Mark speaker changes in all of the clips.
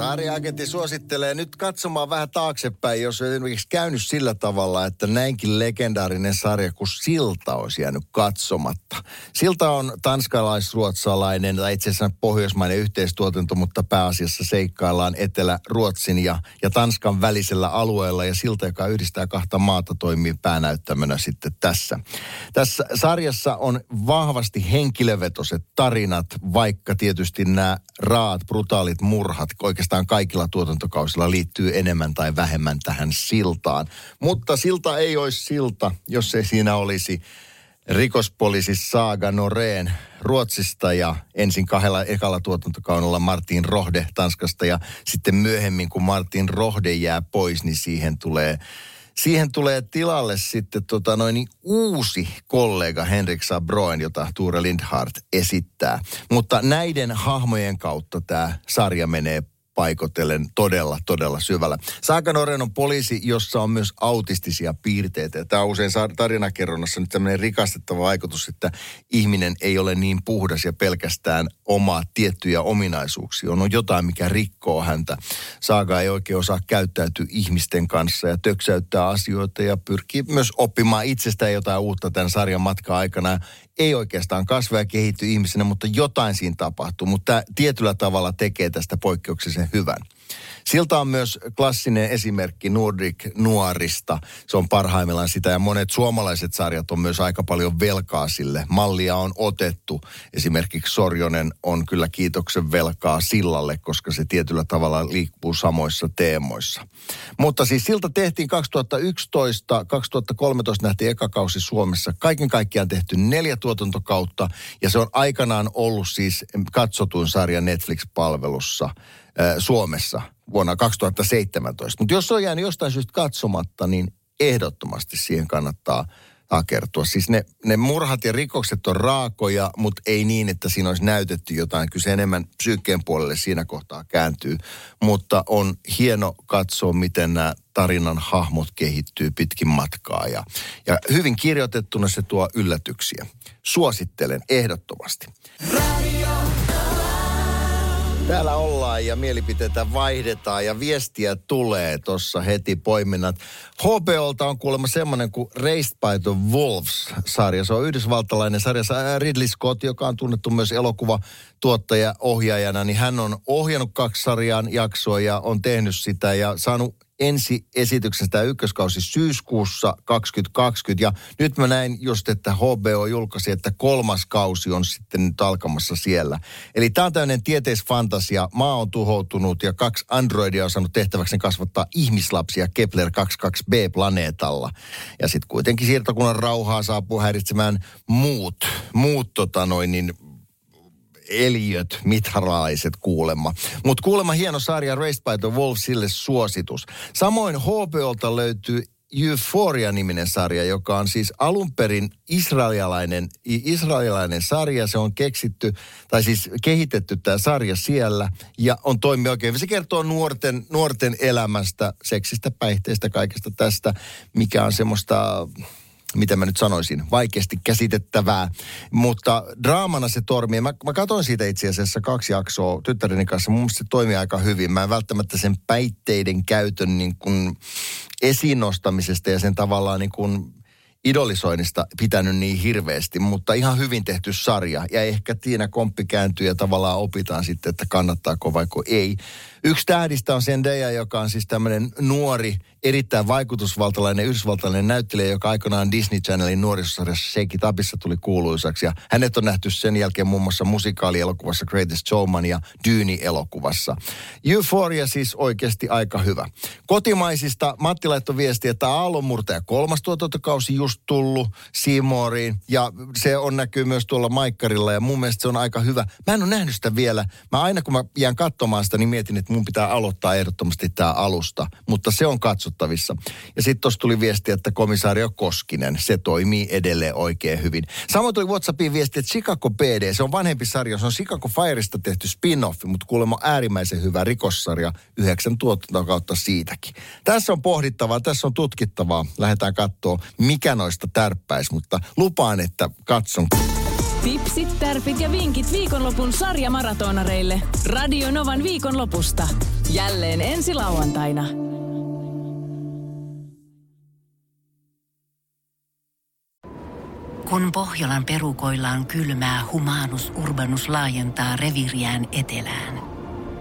Speaker 1: Saariagentti suosittelee nyt katsomaan vähän taaksepäin, jos on esimerkiksi käynyt sillä tavalla, että näinkin legendaarinen sarja kuin Silta olisi jäänyt katsomatta. Silta on tanskalais-ruotsalainen tai itse asiassa pohjoismainen yhteistuotanto, mutta pääasiassa seikkaillaan Etelä-Ruotsin ja, ja Tanskan välisellä alueella ja Silta, joka yhdistää kahta maata, toimii päänäyttämönä sitten tässä. Tässä sarjassa on vahvasti henkilövetoset tarinat, vaikka tietysti nämä raat, brutaalit murhat, oikeastaan kaikilla tuotantokausilla liittyy enemmän tai vähemmän tähän siltaan. Mutta silta ei olisi silta, jos ei siinä olisi rikospoliisi Saaga Noreen Ruotsista ja ensin kahdella ekalla tuotantokaudella Martin Rohde Tanskasta ja sitten myöhemmin kun Martin Rohde jää pois, niin siihen tulee Siihen tulee tilalle sitten tota noin, uusi kollega Henrik Sabroen, jota Tuure Lindhardt esittää. Mutta näiden hahmojen kautta tämä sarja menee paikotellen todella, todella syvällä. Saaka Noren on poliisi, jossa on myös autistisia piirteitä. Tämä on usein tarinakerronnassa nyt tämmöinen rikastettava vaikutus, että ihminen ei ole niin puhdas ja pelkästään omaa tiettyjä ominaisuuksia. On jotain, mikä rikkoo häntä. Saaka ei oikein osaa käyttäytyä ihmisten kanssa ja töksäyttää asioita ja pyrkii myös oppimaan itsestään jotain uutta tämän sarjan matkan aikana ei oikeastaan kasva ja kehitty ihmisenä, mutta jotain siinä tapahtuu. Mutta tietyllä tavalla tekee tästä poikkeuksellisen hyvän. Siltä on myös klassinen esimerkki Nordic Nuorista. Se on parhaimmillaan sitä ja monet suomalaiset sarjat on myös aika paljon velkaa sille. Mallia on otettu. Esimerkiksi Sorjonen on kyllä kiitoksen velkaa Sillalle, koska se tietyllä tavalla liikkuu samoissa teemoissa. Mutta siis Silta tehtiin 2011, 2013 nähtiin ekakausi Suomessa. Kaiken kaikkiaan tehty neljä tuotantokautta ja se on aikanaan ollut siis katsotuin sarja Netflix-palvelussa – Suomessa vuonna 2017. Mutta jos se on jäänyt jostain syystä katsomatta, niin ehdottomasti siihen kannattaa takertua. Siis ne, ne murhat ja rikokset on raakoja, mutta ei niin, että siinä olisi näytetty jotain. Kyllä se enemmän psyykkeen puolelle siinä kohtaa kääntyy. Mutta on hieno katsoa, miten nämä tarinan hahmot kehittyy pitkin matkaa. Ja, ja hyvin kirjoitettuna se tuo yllätyksiä. Suosittelen ehdottomasti. Täällä ollaan ja mielipiteitä vaihdetaan ja viestiä tulee tuossa heti poiminnat. HBOlta on kuulemma semmoinen kuin Raised by the Wolves-sarja. Se on yhdysvaltalainen sarja. Ridley Scott, joka on tunnettu myös elokuva tuottaja ohjaajana, niin hän on ohjannut kaksi sarjan jaksoa ja on tehnyt sitä ja saanut ensi esityksestä tämä ykköskausi syyskuussa 2020. Ja nyt mä näin just, että HBO julkaisi, että kolmas kausi on sitten nyt alkamassa siellä. Eli tämä on tämmöinen tieteisfantasia. Maa on tuhoutunut ja kaksi androidia on saanut tehtäväksi kasvattaa ihmislapsia Kepler 22b-planeetalla. Ja sitten kuitenkin siirtokunnan rauhaa saapuu häiritsemään muut, muut tota noin, niin eliöt, mitharalaiset kuulemma. Mutta kuulemma hieno sarja Raised by the Wolves, sille suositus. Samoin HBOlta löytyy Euphoria-niminen sarja, joka on siis alun perin israelialainen, israelialainen sarja. Se on keksitty, tai siis kehitetty tämä sarja siellä, ja on toimi oikein. Se kertoo nuorten, nuorten elämästä, seksistä, päihteistä, kaikesta tästä, mikä on semmoista mitä mä nyt sanoisin, vaikeasti käsitettävää, mutta draamana se toimii. Mä, mä katsoin siitä itse asiassa kaksi jaksoa tyttäreni kanssa. Mun se toimii aika hyvin. Mä en välttämättä sen päitteiden käytön niin kuin esiin nostamisesta ja sen tavallaan niin kuin idolisoinnista pitänyt niin hirveästi, mutta ihan hyvin tehty sarja. Ja ehkä Tiina Komppi kääntyy ja tavallaan opitaan sitten, että kannattaako vai ei. Yksi tähdistä on Zendaya, joka on siis tämmöinen nuori, erittäin vaikutusvaltalainen yhdysvaltalainen näyttelijä, joka aikanaan Disney Channelin nuorisosarjassa Shake It Upissa tuli kuuluisaksi. Ja hänet on nähty sen jälkeen muun muassa musikaalielokuvassa Greatest Showman ja Dyyni-elokuvassa. Euphoria siis oikeasti aika hyvä. Kotimaisista Matti laittoi viesti, että Aallonmurtaja kolmas tuotantokausi just just tullut Seymouriin ja se on näkyy myös tuolla Maikkarilla ja mun mielestä se on aika hyvä. Mä en ole nähnyt sitä vielä. Mä aina kun mä jään katsomaan sitä, niin mietin, että mun pitää aloittaa ehdottomasti tämä alusta, mutta se on katsottavissa. Ja sitten tuossa tuli viesti, että komisario Koskinen, se toimii edelleen oikein hyvin. Samoin tuli WhatsAppiin viesti, että Chicago PD, se on vanhempi sarja, se on Chicago Fireista tehty spin-offi, mutta kuulemma äärimmäisen hyvä rikossarja, yhdeksän kautta siitäkin. Tässä on pohdittavaa, tässä on tutkittavaa. Lähdetään katsoa, mikä noista tärppäisi, mutta lupaan, että katson.
Speaker 2: Tipsit, tärpit ja vinkit viikonlopun sarjamaratonareille. Radio Novan viikonlopusta. Jälleen ensi lauantaina.
Speaker 3: Kun Pohjolan perukoillaan kylmää, humanus urbanus laajentaa reviriään etelään.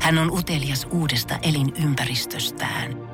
Speaker 3: Hän on utelias uudesta elinympäristöstään.